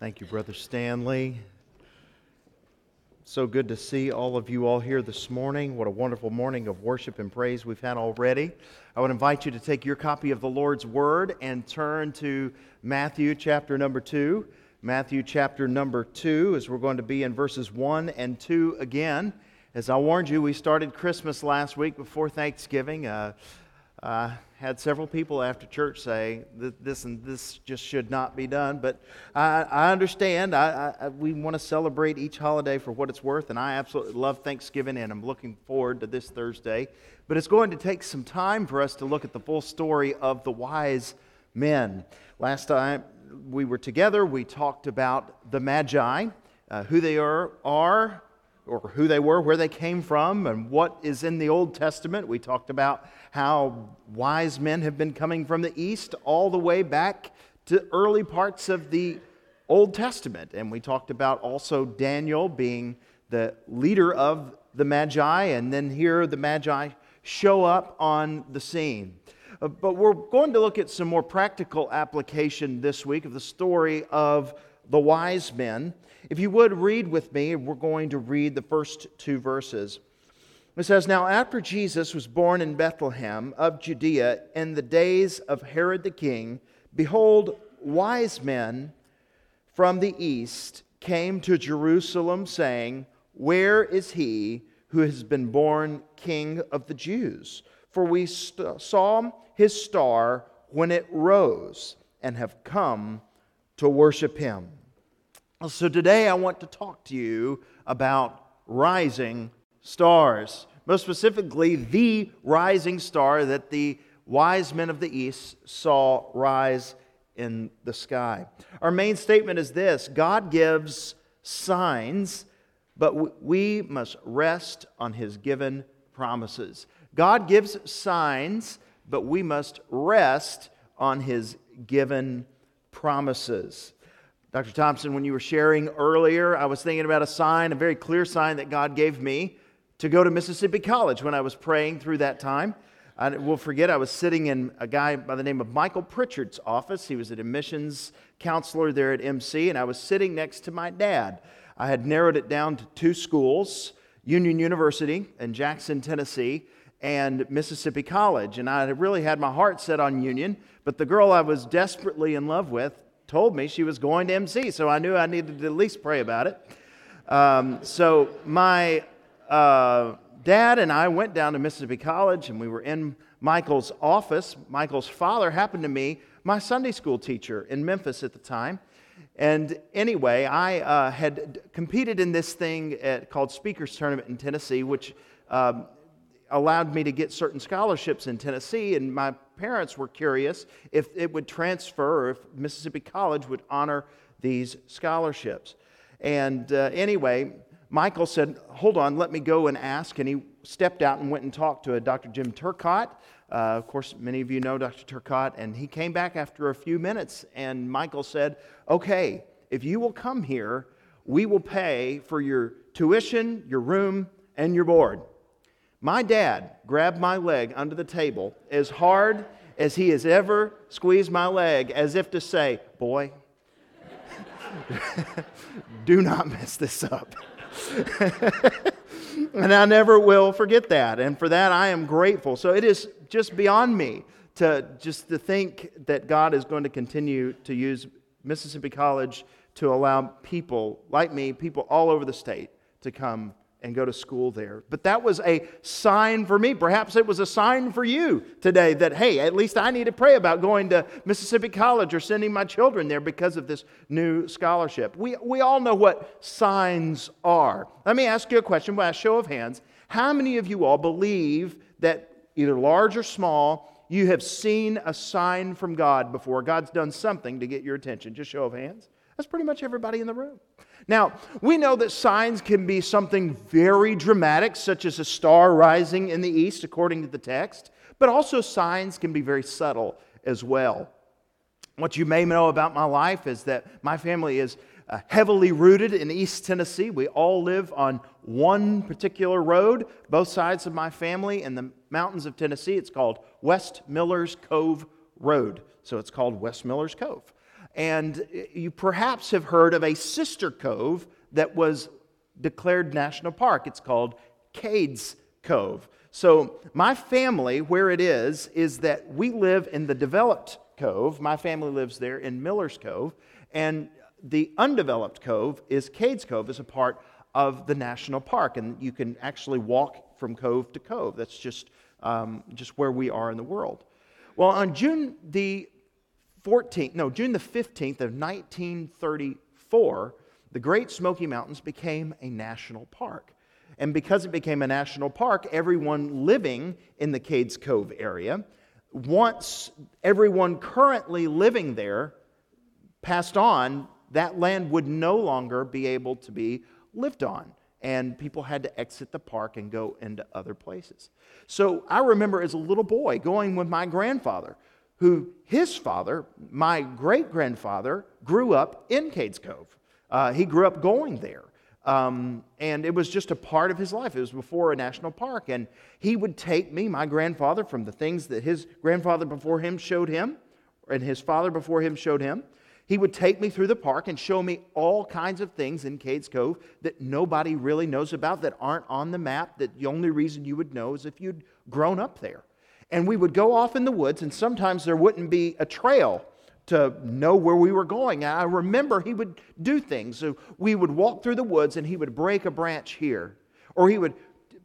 Thank you, Brother Stanley. So good to see all of you all here this morning. What a wonderful morning of worship and praise we've had already. I would invite you to take your copy of the Lord's Word and turn to Matthew chapter number 2. Matthew chapter number 2, as we're going to be in verses 1 and 2 again. As I warned you, we started Christmas last week before Thanksgiving. Uh, uh, had several people after church say that this and this just should not be done, but I, I understand. I, I, we want to celebrate each holiday for what it's worth, and I absolutely love Thanksgiving, and I'm looking forward to this Thursday. But it's going to take some time for us to look at the full story of the wise men. Last time we were together, we talked about the Magi, uh, who they are, are or who they were, where they came from, and what is in the Old Testament. We talked about how wise men have been coming from the East all the way back to early parts of the Old Testament. And we talked about also Daniel being the leader of the Magi, and then here the Magi show up on the scene. Uh, but we're going to look at some more practical application this week of the story of the wise men. If you would read with me, we're going to read the first two verses. It says, Now after Jesus was born in Bethlehem of Judea in the days of Herod the king, behold, wise men from the east came to Jerusalem, saying, Where is he who has been born king of the Jews? For we st- saw his star when it rose and have come to worship him. So today I want to talk to you about rising stars. Most specifically, the rising star that the wise men of the east saw rise in the sky. Our main statement is this God gives signs, but we must rest on his given promises. God gives signs, but we must rest on his given promises. Dr. Thompson, when you were sharing earlier, I was thinking about a sign, a very clear sign that God gave me to go to Mississippi College when I was praying through that time. I will forget, I was sitting in a guy by the name of Michael Pritchard's office. He was an admissions counselor there at MC, and I was sitting next to my dad. I had narrowed it down to two schools Union University in Jackson, Tennessee, and Mississippi College. And I really had my heart set on Union, but the girl I was desperately in love with told me she was going to MC, so I knew I needed to at least pray about it. Um, so my uh, dad and I went down to Mississippi College, and we were in Michael's office. Michael's father happened to be my Sunday school teacher in Memphis at the time. And anyway, I uh, had competed in this thing at, called Speakers Tournament in Tennessee, which um, allowed me to get certain scholarships in Tennessee. And my parents were curious if it would transfer or if Mississippi College would honor these scholarships. And uh, anyway, Michael said, Hold on, let me go and ask. And he stepped out and went and talked to a Dr. Jim Turcotte. Uh, of course, many of you know Dr. Turcotte. And he came back after a few minutes, and Michael said, Okay, if you will come here, we will pay for your tuition, your room, and your board. My dad grabbed my leg under the table as hard as he has ever squeezed my leg, as if to say, Boy, do not mess this up. and I never will forget that. And for that, I am grateful. So it is just beyond me to just to think that God is going to continue to use Mississippi College to allow people like me, people all over the state, to come and go to school there. But that was a sign for me. Perhaps it was a sign for you today that, hey, at least I need to pray about going to Mississippi College or sending my children there because of this new scholarship. We, we all know what signs are. Let me ask you a question by a show of hands. How many of you all believe that, either large or small, you have seen a sign from God before? God's done something to get your attention. Just show of hands. That's pretty much everybody in the room. Now, we know that signs can be something very dramatic, such as a star rising in the east, according to the text, but also signs can be very subtle as well. What you may know about my life is that my family is uh, heavily rooted in East Tennessee. We all live on one particular road, both sides of my family in the mountains of Tennessee. It's called West Millers Cove Road. So it's called West Millers Cove. And you perhaps have heard of a sister cove that was declared national park. It's called Cades Cove. So, my family, where it is, is that we live in the developed cove. My family lives there in Miller's Cove. And the undeveloped cove is Cades Cove, is a part of the national park. And you can actually walk from cove to cove. That's just, um, just where we are in the world. Well, on June the 14th, no, June the 15th of 1934, the Great Smoky Mountains became a national park. And because it became a national park, everyone living in the Cades Cove area, once everyone currently living there passed on, that land would no longer be able to be lived on. And people had to exit the park and go into other places. So I remember as a little boy going with my grandfather, who his father, my great grandfather, grew up in Cades Cove. Uh, he grew up going there. Um, and it was just a part of his life. It was before a national park. And he would take me, my grandfather, from the things that his grandfather before him showed him, and his father before him showed him. He would take me through the park and show me all kinds of things in Cades Cove that nobody really knows about, that aren't on the map, that the only reason you would know is if you'd grown up there. And we would go off in the woods, and sometimes there wouldn't be a trail to know where we were going. I remember he would do things. So we would walk through the woods and he would break a branch here, or he would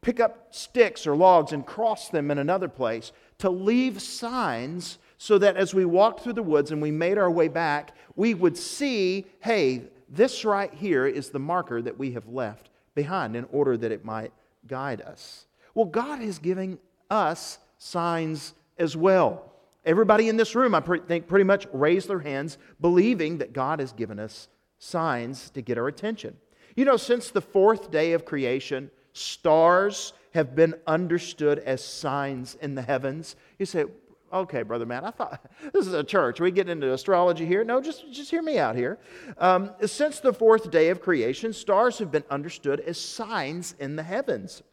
pick up sticks or logs and cross them in another place to leave signs so that as we walked through the woods and we made our way back, we would see hey, this right here is the marker that we have left behind in order that it might guide us. Well, God is giving us signs as well. Everybody in this room, I think, pretty much raised their hands, believing that God has given us signs to get our attention. You know, since the fourth day of creation, stars have been understood as signs in the heavens. You say, okay, Brother Matt, I thought this is a church. Are we get into astrology here? No, just, just hear me out here. Um, since the fourth day of creation, stars have been understood as signs in the heavens.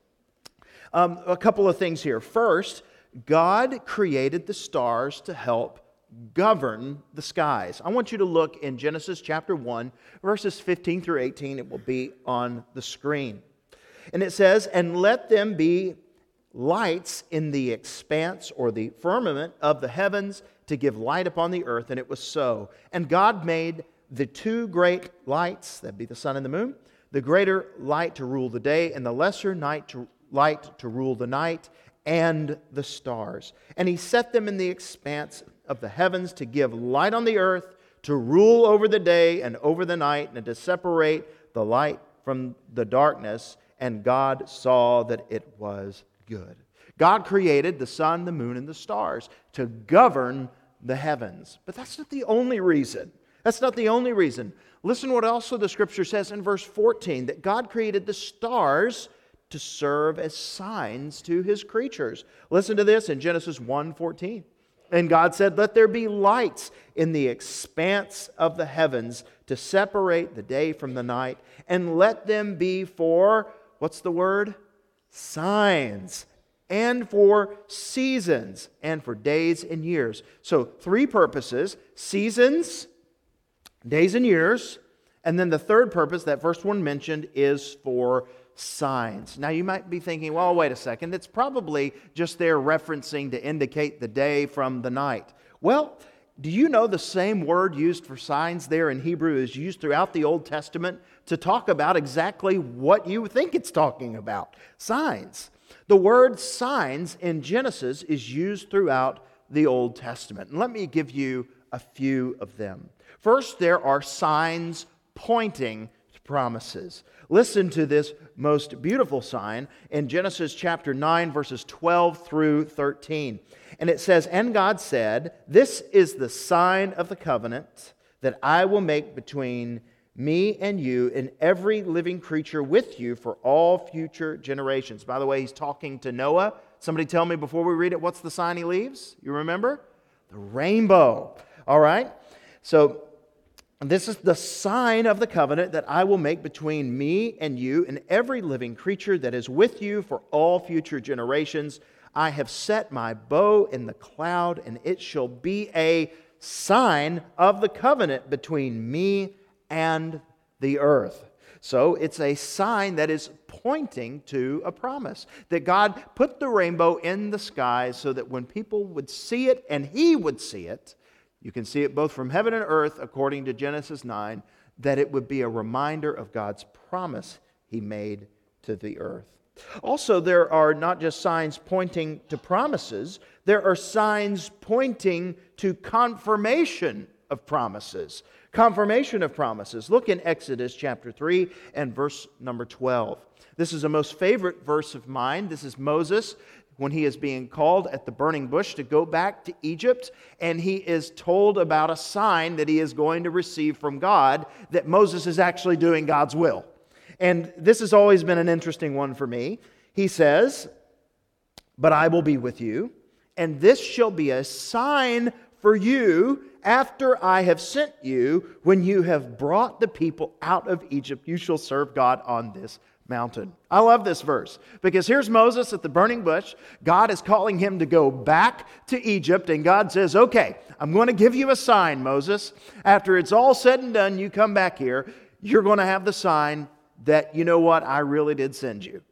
Um, a couple of things here. First, God created the stars to help govern the skies. I want you to look in Genesis chapter 1, verses 15 through 18. It will be on the screen. And it says, And let them be lights in the expanse or the firmament of the heavens to give light upon the earth. And it was so. And God made the two great lights, that be the sun and the moon, the greater light to rule the day, and the lesser night to, light to rule the night and the stars. And he set them in the expanse of the heavens to give light on the earth, to rule over the day and over the night, and to separate the light from the darkness. And God saw that it was good. God created the sun, the moon, and the stars to govern the heavens. But that's not the only reason. That's not the only reason. Listen what also the scripture says in verse 14 that God created the stars to serve as signs to his creatures. Listen to this in Genesis 1:14. And God said, "Let there be lights in the expanse of the heavens to separate the day from the night, and let them be for what's the word? Signs." And for seasons, and for days and years. So, three purposes seasons, days and years, and then the third purpose, that first one mentioned, is for signs. Now, you might be thinking, well, wait a second, it's probably just there referencing to indicate the day from the night. Well, do you know the same word used for signs there in Hebrew is used throughout the Old Testament to talk about exactly what you think it's talking about? Signs. The word signs in Genesis is used throughout the Old Testament. And let me give you a few of them. First, there are signs pointing to promises. Listen to this most beautiful sign in Genesis chapter 9, verses 12 through 13. And it says, And God said, This is the sign of the covenant that I will make between me and you and every living creature with you for all future generations. By the way, he's talking to Noah. Somebody tell me before we read it, what's the sign he leaves? You remember? The rainbow. All right? So this is the sign of the covenant that I will make between me and you and every living creature that is with you for all future generations. I have set my bow in the cloud, and it shall be a sign of the covenant between me and the earth. So it's a sign that is pointing to a promise that God put the rainbow in the sky so that when people would see it and He would see it, you can see it both from heaven and earth, according to Genesis 9, that it would be a reminder of God's promise He made to the earth. Also, there are not just signs pointing to promises, there are signs pointing to confirmation of promises. Confirmation of promises. Look in Exodus chapter 3 and verse number 12. This is a most favorite verse of mine. This is Moses when he is being called at the burning bush to go back to Egypt, and he is told about a sign that he is going to receive from God that Moses is actually doing God's will. And this has always been an interesting one for me. He says, But I will be with you, and this shall be a sign for you after I have sent you, when you have brought the people out of Egypt, you shall serve God on this mountain. I love this verse because here's Moses at the burning bush. God is calling him to go back to Egypt, and God says, Okay, I'm going to give you a sign, Moses. After it's all said and done, you come back here. You're going to have the sign that, you know what, I really did send you.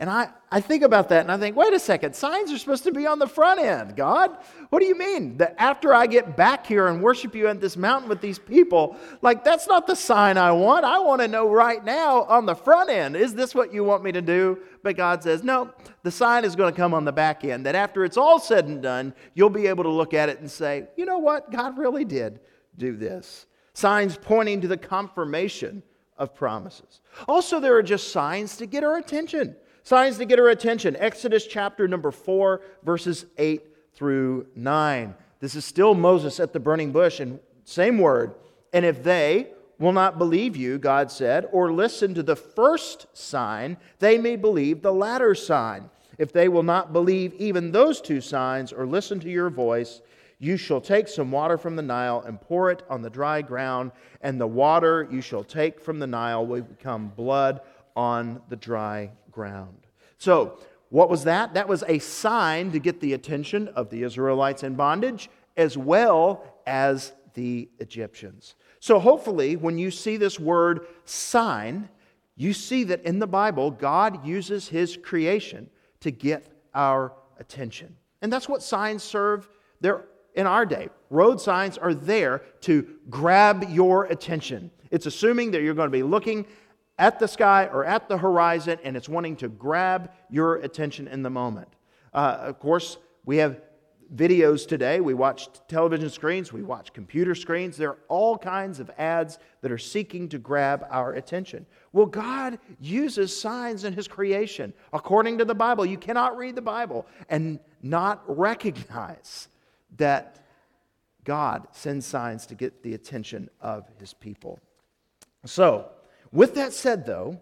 And I, I think about that and I think, wait a second, signs are supposed to be on the front end, God. What do you mean? That after I get back here and worship you at this mountain with these people, like that's not the sign I want. I want to know right now on the front end, is this what you want me to do? But God says, no, the sign is going to come on the back end. That after it's all said and done, you'll be able to look at it and say, you know what? God really did do this. Signs pointing to the confirmation of promises. Also, there are just signs to get our attention. Signs to get our attention. Exodus chapter number 4, verses 8 through 9. This is still Moses at the burning bush, and same word. And if they will not believe you, God said, or listen to the first sign, they may believe the latter sign. If they will not believe even those two signs or listen to your voice, you shall take some water from the Nile and pour it on the dry ground, and the water you shall take from the Nile will become blood on the dry ground. So, what was that? That was a sign to get the attention of the Israelites in bondage as well as the Egyptians. So, hopefully, when you see this word sign, you see that in the Bible, God uses his creation to get our attention. And that's what signs serve there in our day. Road signs are there to grab your attention. It's assuming that you're going to be looking at the sky or at the horizon, and it's wanting to grab your attention in the moment. Uh, of course, we have videos today. We watch television screens, we watch computer screens. There are all kinds of ads that are seeking to grab our attention. Well, God uses signs in His creation. According to the Bible, you cannot read the Bible and not recognize that God sends signs to get the attention of His people. So, with that said, though,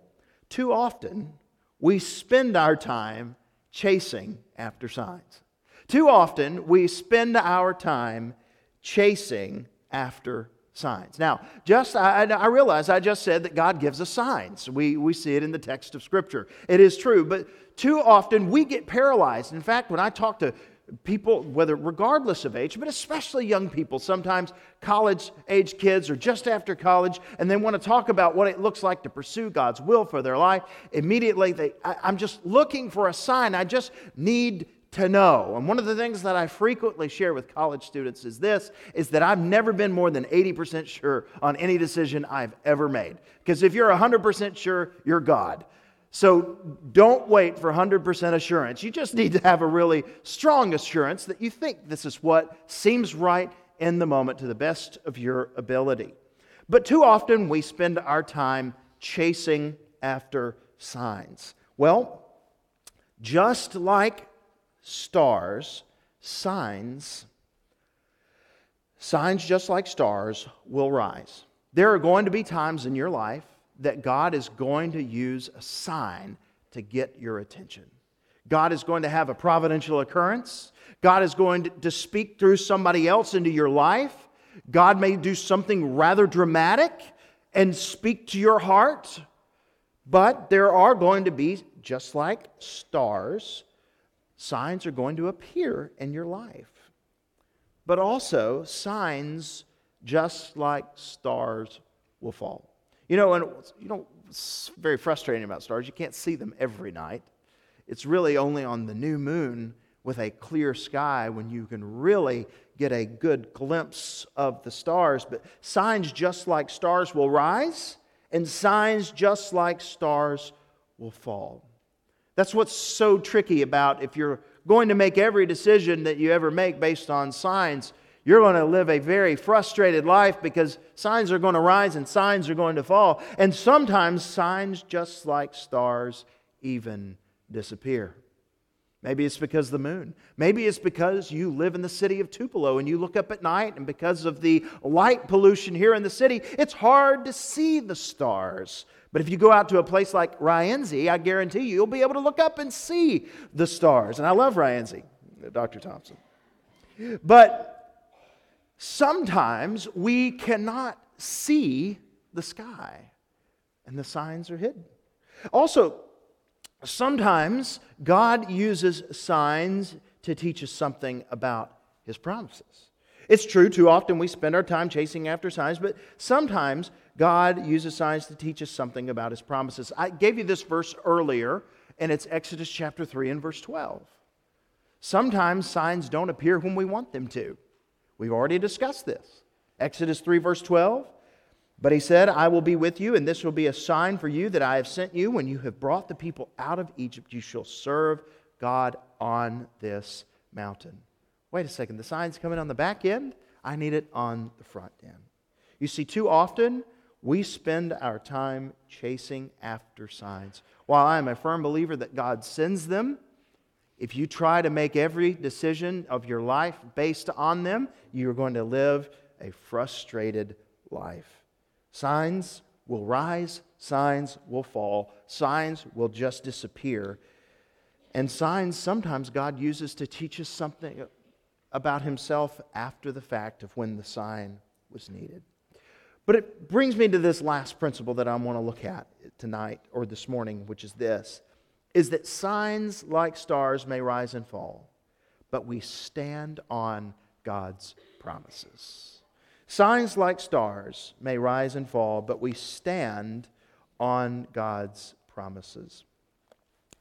too often we spend our time chasing after signs. Too often we spend our time chasing after signs. Now, just I, I, realize I just said that God gives us signs. We, we see it in the text of Scripture. It is true, but too often we get paralyzed. In fact, when I talk to people, whether regardless of age, but especially young people, sometimes college age kids or just after college, and they want to talk about what it looks like to pursue God's will for their life. Immediately, they, I, I'm just looking for a sign. I just need to know. And one of the things that I frequently share with college students is this is that I've never been more than 80% sure on any decision I've ever made. Because if you're 100% sure, you're God. So don't wait for 100% assurance. You just need to have a really strong assurance that you think this is what seems right in the moment to the best of your ability. But too often we spend our time chasing after signs. Well, just like stars, signs, signs just like stars will rise. There are going to be times in your life that God is going to use a sign to get your attention. God is going to have a providential occurrence. God is going to, speak through somebody else into your life. God may do something rather dramatic and speak to your heart. But there are going to be, just like stars, signs are going to appear in your life. but also signs just like stars will fall. You know, and you know, it's very frustrating about stars. You can't see them every night. It's really only on the new moon with a clear sky when you can really get a good glimpse of the stars. But signs just like stars will rise, and signs just like stars will fall. That's what's so tricky about if you're going to make every decision that you ever make based on signs, you're going to live a very frustrated life because signs are going to rise and signs are going to fall. And sometimes signs, just like stars, even disappear. Maybe it's because of the moon. Maybe it's because you live in the city of Tupelo and you look up at night, and because of the light pollution here in the city, it's hard to see the stars. But if you go out to a place like Rienzi, I guarantee you, you'll be able to look up and see the stars. And I love Rienzi, Dr. Thompson. But sometimes we cannot see the sky, and the signs are hidden. Also, sometimes God uses signs to teach us something about his promises. It's true, too often we spend our time chasing after signs, but sometimes God uses signs to teach us something about his promises. I gave you this verse earlier, and it's Exodus chapter 3 and verse 12. Sometimes signs don't appear when we want them to. We've already discussed this. Exodus 3, verse 12 but he said, I will be with you, and this will be a sign for you that I have sent you. When you have brought the people out of Egypt, you shall serve God on this mountain. Wait a second, the sign's coming on the back end? I need it on the front end. You see, too often we spend our time chasing after signs. While I am a firm believer that God sends them, if you try to make every decision of your life based on them, you are going to live a frustrated life. Signs will rise, signs will fall, signs will just disappear. And signs sometimes God uses to teach us something about Himself after the fact of when the sign was needed. But it brings me to this last principle that I want to look at tonight or this morning, which is this is that signs like stars may rise and fall, but we stand on God's promises. Signs like stars may rise and fall, but we stand on God's promises.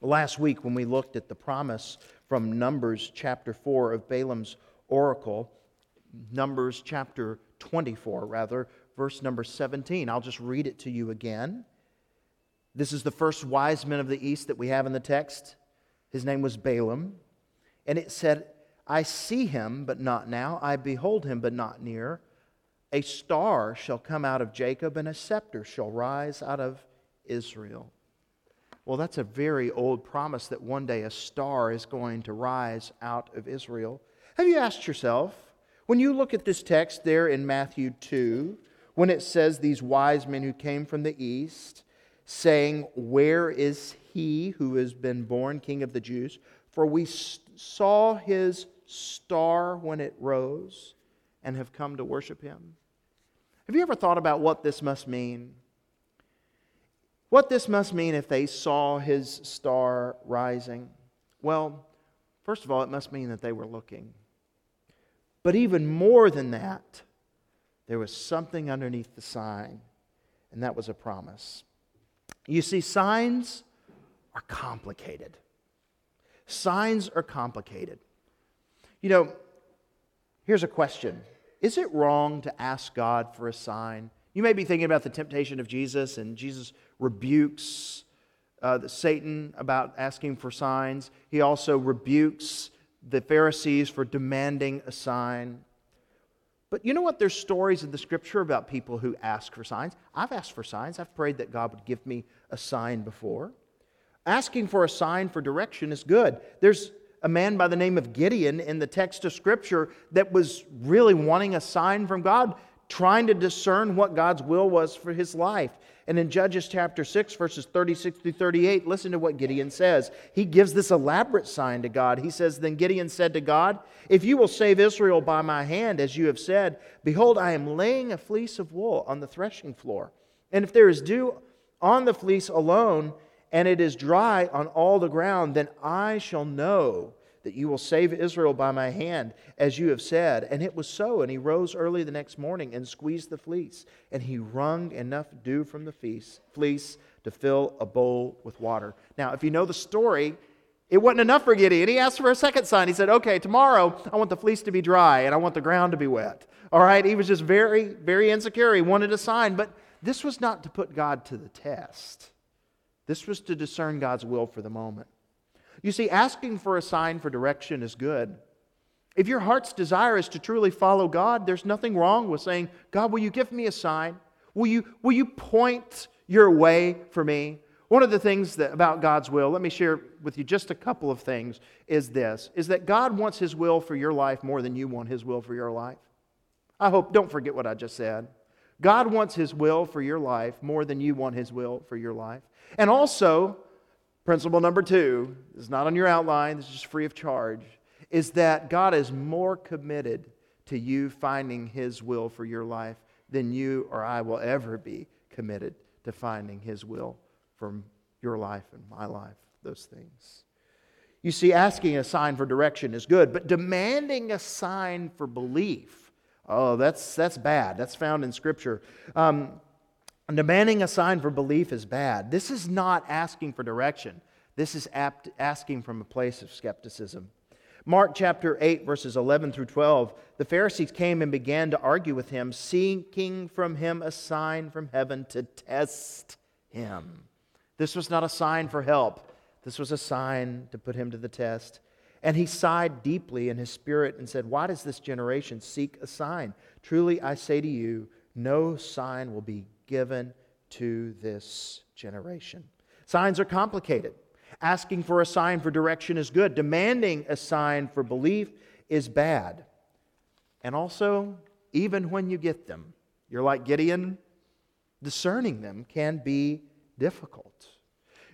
Last week, when we looked at the promise from Numbers chapter 4 of Balaam's oracle, Numbers chapter 24, rather, verse number 17, I'll just read it to you again. This is the first wise man of the east that we have in the text. His name was Balaam. And it said, I see him, but not now. I behold him, but not near. A star shall come out of Jacob, and a scepter shall rise out of Israel. Well, that's a very old promise that one day a star is going to rise out of Israel. Have you asked yourself, when you look at this text there in Matthew 2, when it says these wise men who came from the east, saying, Where is he who has been born king of the Jews? For we saw his star when it rose and have come to worship him. Have you ever thought about what this must mean? What this must mean if they saw his star rising? Well, first of all, it must mean that they were looking. But even more than that, there was something underneath the sign, and that was a promise. You see, signs are complicated. Signs are complicated. You know, here's a question is it wrong to ask God for a sign? You may be thinking about the temptation of Jesus, and Jesus rebukes uh, Satan about asking for signs. He also rebukes the Pharisees for demanding a sign. But you know what? There's stories in the scripture about people who ask for signs. I've asked for signs. I've prayed that God would give me a sign before. Asking for a sign for direction is good. There's a man by the name of Gideon in the text of Scripture that was really wanting a sign from God, trying to discern what God's will was for his life. And in Judges chapter 6, verses 36 through 38, listen to what Gideon says. He gives this elaborate sign to God. He says, Then Gideon said to God, If you will save Israel by my hand, as you have said, behold, I am laying a fleece of wool on the threshing floor. And if there is dew on the fleece alone, and it is dry on all the ground, then I shall know that you will save Israel by my hand, as you have said. And it was so. And he rose early the next morning and squeezed the fleece. And he wrung enough dew from the fleece to fill a bowl with water. Now, if you know the story, it wasn't enough for Gideon. He asked for a second sign. He said, Okay, tomorrow I want the fleece to be dry and I want the ground to be wet. All right? He was just very, very insecure. He wanted a sign. But this was not to put God to the test, this was to discern God's will for the moment. You see, asking for a sign for direction is good. If your heart's desire is to truly follow God, there's nothing wrong with saying, God, will you give me a sign? Will you, will you point your way for me? One of the things that, about God's will, let me share with you just a couple of things, is this is that God wants His will for your life more than you want His will for your life. I hope, don't forget what I just said. God wants His will for your life more than you want His will for your life. And also, principle number two is not on your outline, this is free of charge, is that God is more committed to you finding His will for your life than you or I will ever be committed to finding His will for your life and my life, those things. You see, asking a sign for direction is good, but demanding a sign for belief Oh, that's, that's bad. That's found in Scripture. Um, demanding a sign for belief is bad. This is not asking for direction, this is asking from a place of skepticism. Mark chapter 8, verses 11 through 12. The Pharisees came and began to argue with him, seeking from him a sign from heaven to test him. This was not a sign for help, this was a sign to put him to the test. And he sighed deeply in his spirit and said, Why does this generation seek a sign? Truly I say to you, no sign will be given to this generation. Signs are complicated. Asking for a sign for direction is good, demanding a sign for belief is bad. And also, even when you get them, you're like Gideon, discerning them can be difficult.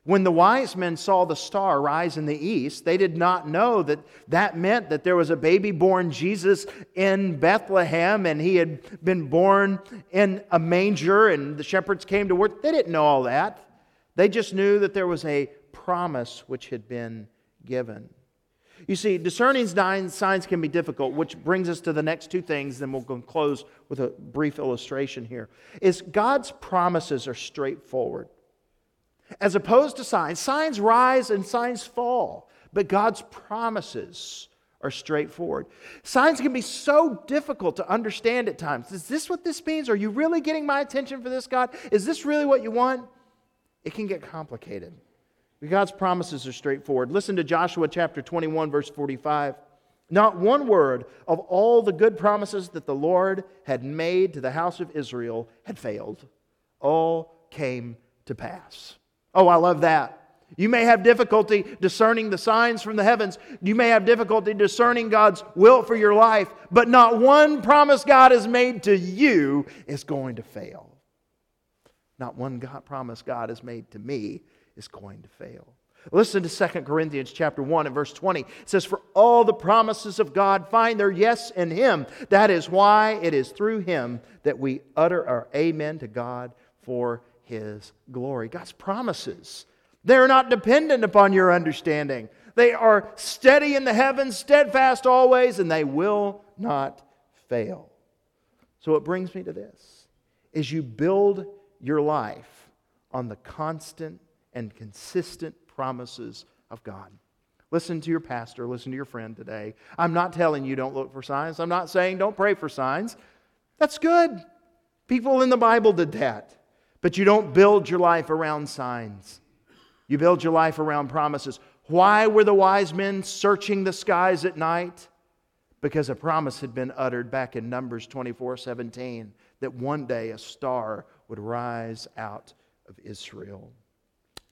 When the wise men saw the star rise in the east, they did not know that that meant that there was a baby born Jesus in Bethlehem and he had been born in a manger and the shepherds came to work. They didn't know all that. They just knew that there was a promise which had been given. You see, discerning signs can be difficult, which brings us to the next two things, then we'll close with a brief illustration here. Is God's promises are straightforward as opposed to signs. Signs rise and signs fall, but God's promises are straightforward. Signs can be so difficult to understand at times. Is this what this means? Are you really getting my attention for this, God? Is this really what you want? It can get complicated. But God's promises are straightforward. Listen to Joshua chapter 21, verse 45. Not one word of all the good promises that the Lord had made to the house of Israel had failed. All came to pass. Oh, I love that. You may have difficulty discerning the signs from the heavens. You may have difficulty discerning God's will for your life, but not one promise God has made to you is going to fail. Not one God, promise God has made to me is going to fail. Listen to 2 Corinthians chapter 1 and verse 20. It says, For all the promises of God find their yes in him. That is why it is through him that we utter our amen to God for his glory. God's promises, they're not dependent upon your understanding. They are steady in the heavens, steadfast always, and they will not fail. So it brings me to this. As you build your life on the constant and consistent promises of God. Listen to your pastor, listen to your friend today. I'm not telling you don't look for signs. I'm not saying don't pray for signs. That's good. People in the Bible did that. But you don't build your life around signs, you build your life around promises. Why were the wise men searching the skies at night? Because a promise had been uttered back in Numbers 24 17 that one day a star would rise out of Israel.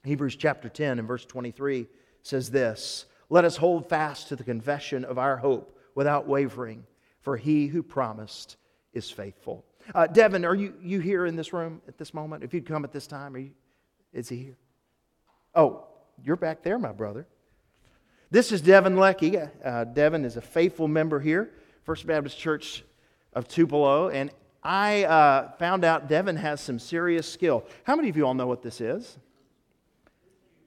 Hebrews chapter 10 and verse 23 says this Let us hold fast to the confession of our hope without wavering, for he who promised is faithful. Uh, Devin, are you, you here in this room at this moment? If you'd come at this time, are you, is he here? Oh, you're back there, my brother. This is Devin Lecky. Uh, Devin is a faithful member here, First Baptist Church of Tupelo, and I uh, found out Devin has some serious skill. How many of you all know what this is?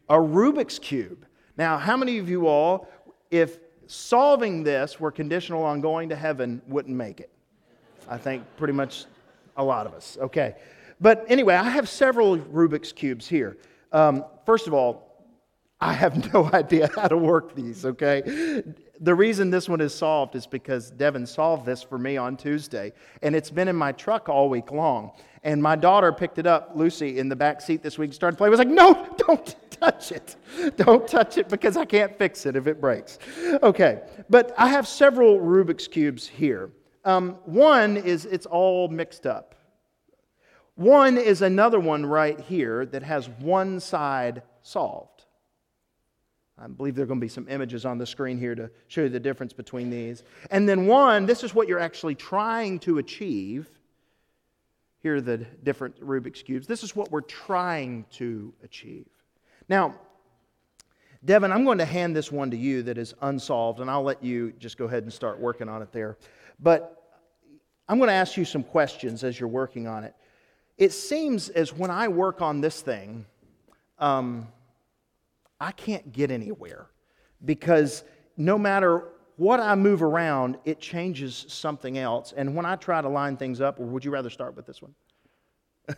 A Rubik's Cube. Now, how many of you all, if solving this were conditional on going to heaven wouldn't make it. I think pretty much a lot of us. Okay. But anyway, I have several Rubik's Cubes here. Um, first of all, I have no idea how to work these, okay? The reason this one is solved is because Devin solved this for me on Tuesday, and it's been in my truck all week long. And my daughter picked it up, Lucy, in the back seat this week, started playing. I was like, no, don't touch it. Don't touch it because I can't fix it if it breaks. Okay, but I have several Rubik's Cubes here. Um, one is it's all mixed up. One is another one right here that has one side solved. I believe there are going to be some images on the screen here to show you the difference between these. And then one, this is what you're actually trying to achieve. Here are the different Rubik's Cubes. This is what we're trying to achieve. Now, Devin, I'm going to hand this one to you that is unsolved, and I'll let you just go ahead and start working on it there. But I'm going to ask you some questions as you're working on it. It seems as when I work on this thing, um, I can't get anywhere because no matter what I move around, it changes something else. And when I try to line things up, or would you rather start with this one?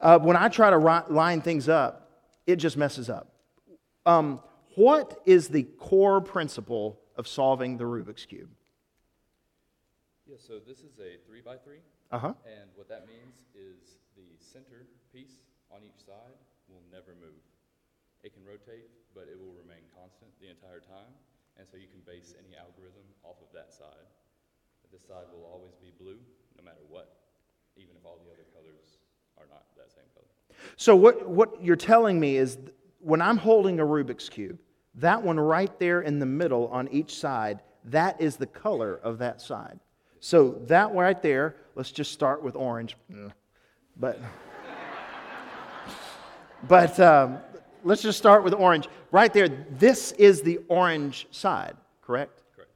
uh, when I try to line things up, it just messes up. Um, what is the core principle of solving the Rubik's Cube? Yeah, so this is a three by three. Uh huh. And what that means is the center piece on each side will never move. It can rotate, but it will remain constant the entire time. And so you can base any algorithm off of that side. This side will always be blue no matter what, even if all the other colors are not that same color. So, what, what you're telling me is when I'm holding a Rubik's Cube, that one right there in the middle on each side, that is the color of that side. So, that right there, let's just start with orange. But, but um, let's just start with orange. Right there, this is the orange side, correct? Correct.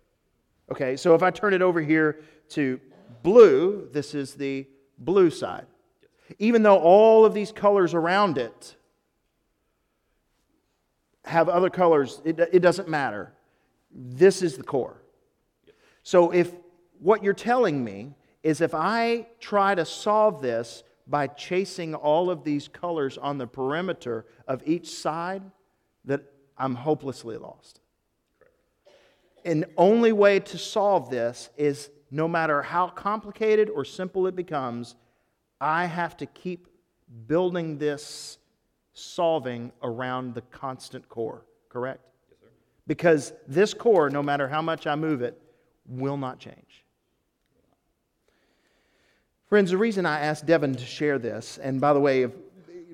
Okay, so if I turn it over here to blue, this is the blue side. Even though all of these colors around it have other colors, it, it doesn't matter. This is the core. So if what you're telling me is if I try to solve this by chasing all of these colors on the perimeter of each side that I'm hopelessly lost. And the only way to solve this is no matter how complicated or simple it becomes, I have to keep building this solving around the constant core, correct? Yes, sir. Because this core, no matter how much I move it, will not change. Friends, the reason I asked Devin to share this, and by the way, if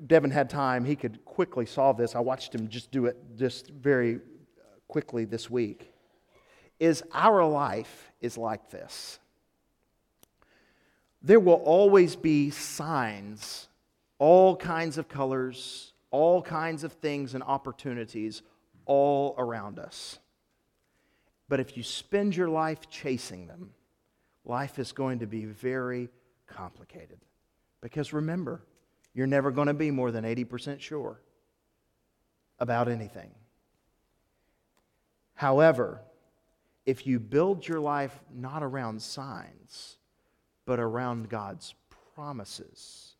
Devin had time, he could quickly solve this. I watched him just do it just very quickly this week. Is our life is like this. There will always be signs, all kinds of colors, all kinds of things and opportunities all around us. But if you spend your life chasing them, life is going to be very complicated. Because remember, you're never going to be more than 80% sure about anything. However, if you build your life not around signs, but around God's promises,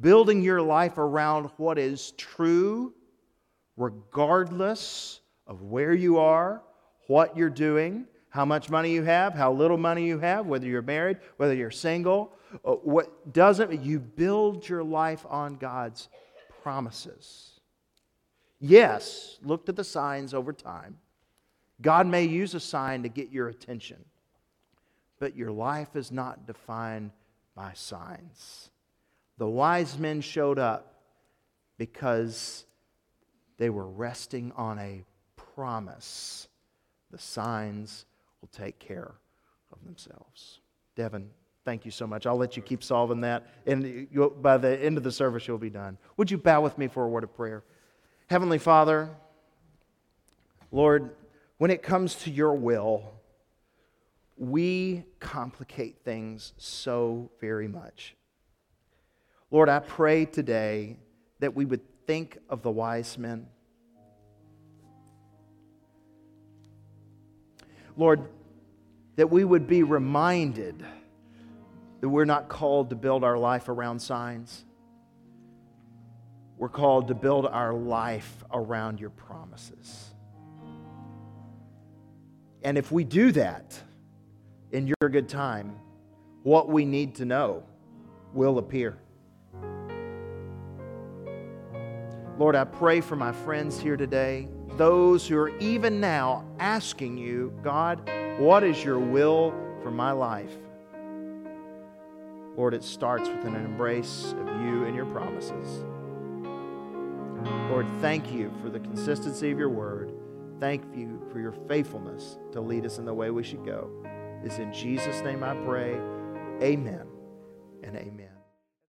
building your life around what is true, regardless of where you are, what you're doing, how much money you have, how little money you have, whether you're married, whether you're single, uh, what doesn't, you build your life on God's promises. Yes, look at the signs over time. God may use a sign to get your attention, but your life is not defined by signs. The wise men showed up because they were resting on a promise. The signs will take care of themselves. Devin, thank you so much. I'll let you keep solving that. And by the end of the service, you'll be done. Would you bow with me for a word of prayer? Heavenly Father, Lord, when it comes to your will, we complicate things so very much. Lord, I pray today that we would think of the wise men Lord, that we would be reminded that we're not called to build our life around signs. We're called to build our life around your promises. And if we do that in your good time, what we need to know will appear. Lord, I pray for my friends here today, those who are even now asking you, God, what is your will for my life? Lord, it starts with an embrace of you and your promises. Lord, thank you for the consistency of your word. Thank you for your faithfulness to lead us in the way we should go. It's in Jesus' name I pray. Amen and amen.